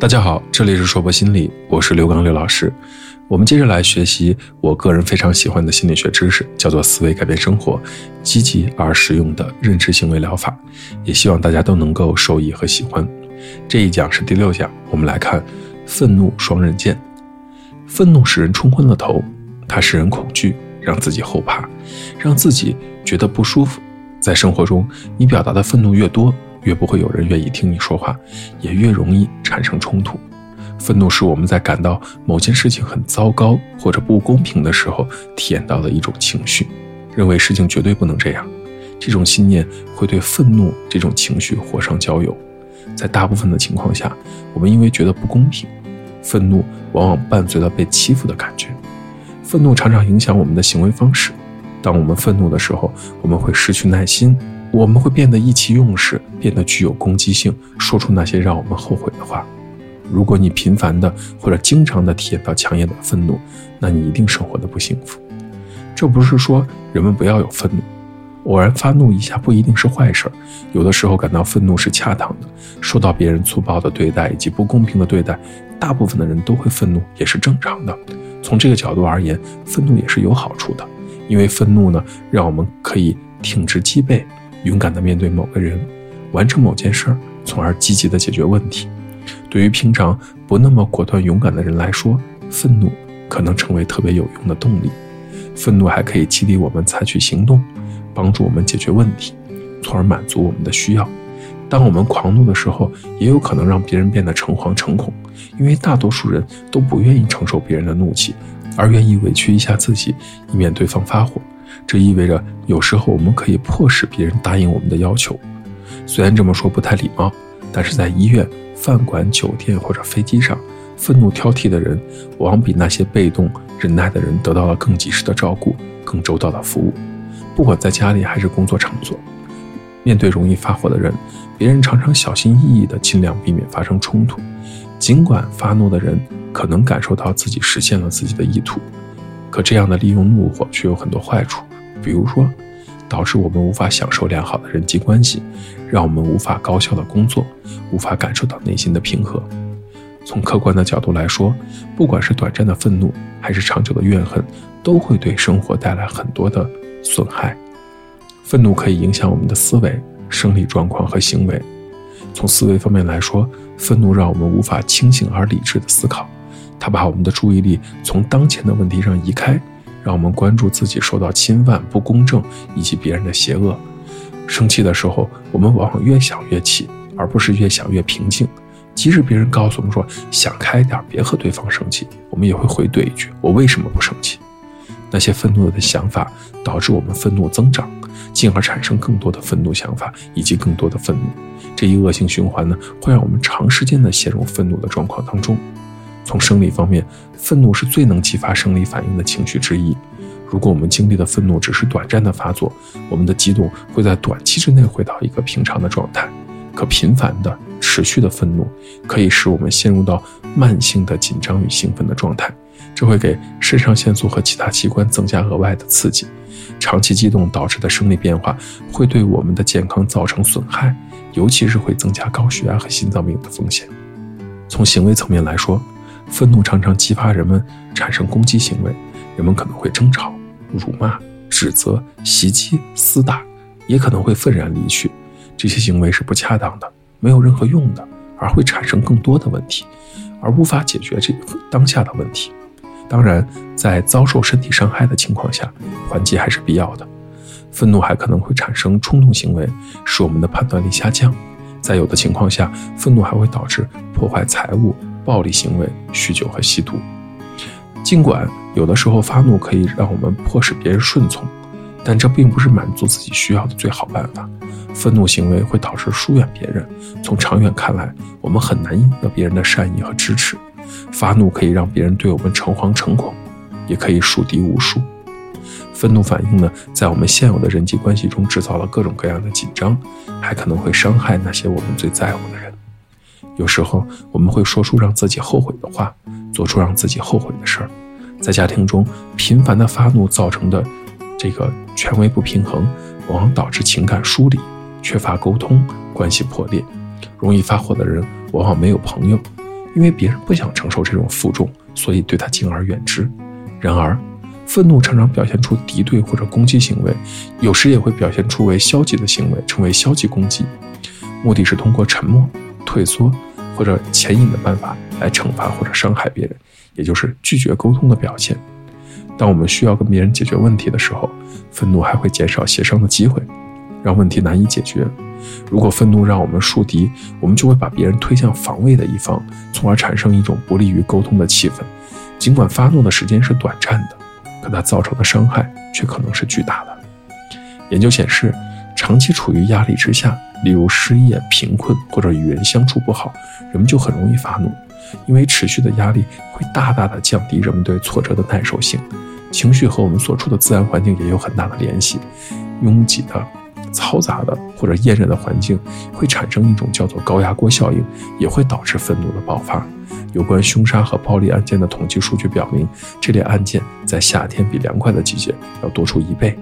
大家好，这里是说博心理，我是刘刚刘老师。我们接着来学习我个人非常喜欢的心理学知识，叫做思维改变生活，积极而实用的认知行为疗法。也希望大家都能够受益和喜欢。这一讲是第六讲，我们来看愤怒双刃剑。愤怒使人冲昏了头，它使人恐惧，让自己后怕，让自己觉得不舒服。在生活中，你表达的愤怒越多。越不会有人愿意听你说话，也越容易产生冲突。愤怒是我们在感到某件事情很糟糕或者不公平的时候体验到的一种情绪，认为事情绝对不能这样。这种信念会对愤怒这种情绪火上浇油。在大部分的情况下，我们因为觉得不公平，愤怒往往伴随了被欺负的感觉。愤怒常常影响我们的行为方式。当我们愤怒的时候，我们会失去耐心。我们会变得意气用事，变得具有攻击性，说出那些让我们后悔的话。如果你频繁的或者经常的体验到强烈的愤怒，那你一定生活的不幸福。这不是说人们不要有愤怒，偶然发怒一下不一定是坏事。有的时候感到愤怒是恰当的，受到别人粗暴的对待以及不公平的对待，大部分的人都会愤怒，也是正常的。从这个角度而言，愤怒也是有好处的，因为愤怒呢，让我们可以挺直脊背。勇敢地面对某个人，完成某件事儿，从而积极地解决问题。对于平常不那么果断勇敢的人来说，愤怒可能成为特别有用的动力。愤怒还可以激励我们采取行动，帮助我们解决问题，从而满足我们的需要。当我们狂怒的时候，也有可能让别人变得诚惶诚恐，因为大多数人都不愿意承受别人的怒气，而愿意委屈一下自己，以免对方发火。这意味着，有时候我们可以迫使别人答应我们的要求。虽然这么说不太礼貌，但是在医院、饭馆、酒店或者飞机上，愤怒挑剔的人，往往比那些被动忍耐的人得到了更及时的照顾、更周到的服务。不管在家里还是工作场所，面对容易发火的人，别人常常小心翼翼地尽量避免发生冲突。尽管发怒的人可能感受到自己实现了自己的意图。可这样的利用怒火却有很多坏处，比如说，导致我们无法享受良好的人际关系，让我们无法高效的工作，无法感受到内心的平和。从客观的角度来说，不管是短暂的愤怒，还是长久的怨恨，都会对生活带来很多的损害。愤怒可以影响我们的思维、生理状况和行为。从思维方面来说，愤怒让我们无法清醒而理智的思考。它把我们的注意力从当前的问题上移开，让我们关注自己受到侵犯、不公正以及别人的邪恶。生气的时候，我们往往越想越气，而不是越想越平静。即使别人告诉我们说想开点，别和对方生气，我们也会回怼一句：“我为什么不生气？”那些愤怒的想法导致我们愤怒增长，进而产生更多的愤怒想法以及更多的愤怒。这一恶性循环呢，会让我们长时间的陷入愤怒的状况当中。从生理方面，愤怒是最能激发生理反应的情绪之一。如果我们经历的愤怒只是短暂的发作，我们的激动会在短期之内回到一个平常的状态。可频繁的、持续的愤怒，可以使我们陷入到慢性的紧张与兴奋的状态，这会给肾上腺素和其他器官增加额外的刺激。长期激动导致的生理变化会对我们的健康造成损害，尤其是会增加高血压和心脏病的风险。从行为层面来说，愤怒常常激发人们产生攻击行为，人们可能会争吵、辱骂、指责、袭击、厮打，也可能会愤然离去。这些行为是不恰当的，没有任何用的，而会产生更多的问题，而无法解决这当下的问题。当然，在遭受身体伤害的情况下，缓解还是必要的。愤怒还可能会产生冲动行为，使我们的判断力下降。在有的情况下，愤怒还会导致破坏财物。暴力行为、酗酒和吸毒。尽管有的时候发怒可以让我们迫使别人顺从，但这并不是满足自己需要的最好办法。愤怒行为会导致疏远别人，从长远看来，我们很难赢得别人的善意和支持。发怒可以让别人对我们诚惶诚恐，也可以树敌无数。愤怒反应呢，在我们现有的人际关系中制造了各种各样的紧张，还可能会伤害那些我们最在乎的人。有时候我们会说出让自己后悔的话，做出让自己后悔的事儿。在家庭中，频繁的发怒造成的这个权威不平衡，往往导致情感疏离、缺乏沟通、关系破裂。容易发火的人往往没有朋友，因为别人不想承受这种负重，所以对他敬而远之。然而，愤怒常常表现出敌对或者攻击行为，有时也会表现出为消极的行为，成为消极攻击，目的是通过沉默、退缩或者潜隐的办法来惩罚或者伤害别人，也就是拒绝沟通的表现。当我们需要跟别人解决问题的时候，愤怒还会减少协商的机会，让问题难以解决。如果愤怒让我们树敌，我们就会把别人推向防卫的一方，从而产生一种不利于沟通的气氛。尽管发怒的时间是短暂的。可它造成的伤害却可能是巨大的。研究显示，长期处于压力之下，例如失业、贫困或者与人相处不好，人们就很容易发怒，因为持续的压力会大大的降低人们对挫折的耐受性。情绪和我们所处的自然环境也有很大的联系。拥挤的、嘈杂的或者炎热的环境会产生一种叫做高压锅效应，也会导致愤怒的爆发。有关凶杀和暴力案件的统计数据表明，这类案件在夏天比凉快的季节要多出一倍。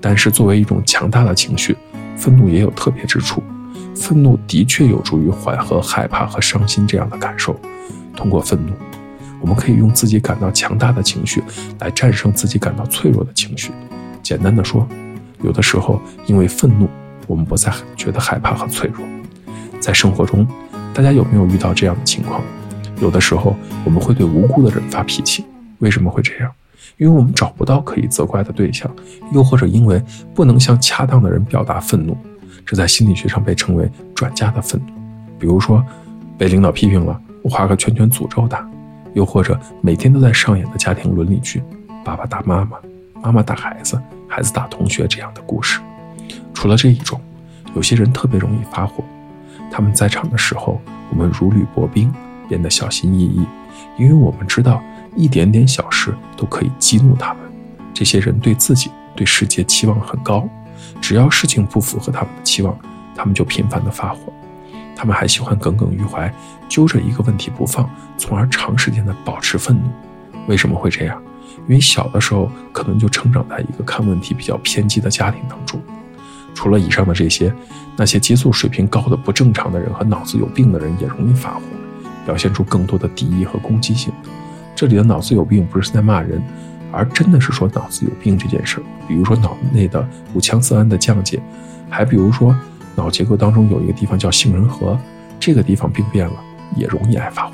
但是，作为一种强大的情绪，愤怒也有特别之处。愤怒的确有助于缓和害怕和伤心这样的感受。通过愤怒，我们可以用自己感到强大的情绪来战胜自己感到脆弱的情绪。简单的说，有的时候因为愤怒，我们不再觉得害怕和脆弱。在生活中，大家有没有遇到这样的情况？有的时候，我们会对无辜的人发脾气，为什么会这样？因为我们找不到可以责怪的对象，又或者因为不能向恰当的人表达愤怒，这在心理学上被称为转嫁的愤怒。比如说，被领导批评了，我画个圈圈诅咒他；又或者每天都在上演的家庭伦理剧，爸爸打妈妈，妈妈打孩子，孩子打同学这样的故事。除了这一种，有些人特别容易发火，他们在场的时候，我们如履薄冰。变得小心翼翼，因为我们知道一点点小都可以激怒他们。这些人对自己、对世界期望很高，只要事情不符合他们的期望，他们就频繁的发火。他们还喜欢耿耿于怀，揪着一个问题不放，从而长时间的保持愤怒。为什么会这样？因为小的时候可能就成长在一个看问题比较偏激的家庭当中。除了以上的这些，那些激素水平高的不正常的人和脑子有病的人也容易发火。表现出更多的敌意和攻击性。这里的脑子有病不是在骂人，而真的是说脑子有病这件事儿。比如说脑内的五羟色胺的降解，还比如说脑结构当中有一个地方叫杏仁核，这个地方病变了也容易爱发火。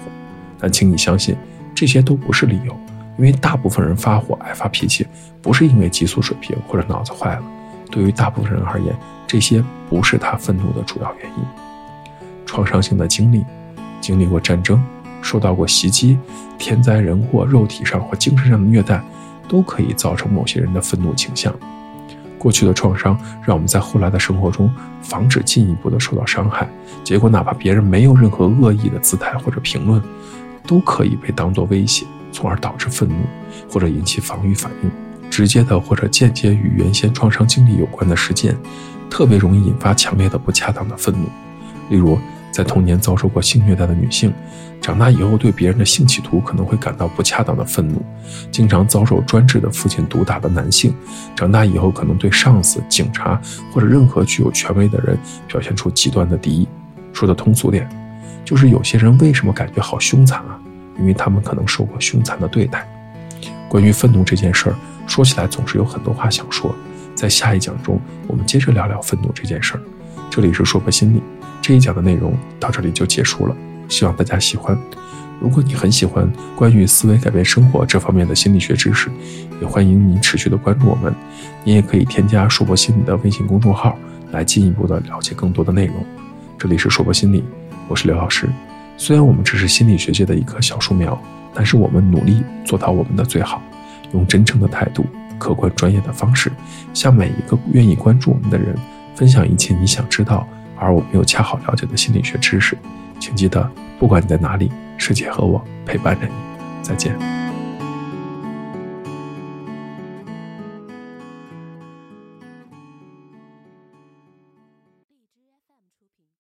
但请你相信，这些都不是理由，因为大部分人发火爱发脾气不是因为激素水平或者脑子坏了。对于大部分人而言，这些不是他愤怒的主要原因。创伤性的经历。经历过战争，受到过袭击，天灾人祸，肉体上或精神上的虐待，都可以造成某些人的愤怒倾向。过去的创伤让我们在后来的生活中防止进一步的受到伤害。结果，哪怕别人没有任何恶意的姿态或者评论，都可以被当作威胁，从而导致愤怒或者引起防御反应。直接的或者间接与原先创伤经历有关的事件，特别容易引发强烈的不恰当的愤怒。例如。在童年遭受过性虐待的女性，长大以后对别人的性企图可能会感到不恰当的愤怒；经常遭受专制的父亲毒打的男性，长大以后可能对上司、警察或者任何具有权威的人表现出极端的敌意。说的通俗点，就是有些人为什么感觉好凶残啊？因为他们可能受过凶残的对待。关于愤怒这件事儿，说起来总是有很多话想说。在下一讲中，我们接着聊聊愤怒这件事儿。这里是说破心理。这一讲的内容到这里就结束了，希望大家喜欢。如果你很喜欢关于思维改变生活这方面的心理学知识，也欢迎您持续的关注我们。你也可以添加“硕博心理”的微信公众号，来进一步的了解更多的内容。这里是硕博心理，我是刘老师。虽然我们只是心理学界的一棵小树苗，但是我们努力做到我们的最好，用真诚的态度、客观专业的方式，向每一个愿意关注我们的人分享一切你想知道。而我没有恰好了解的心理学知识，请记得，不管你在哪里，世界和我陪伴着你。再见。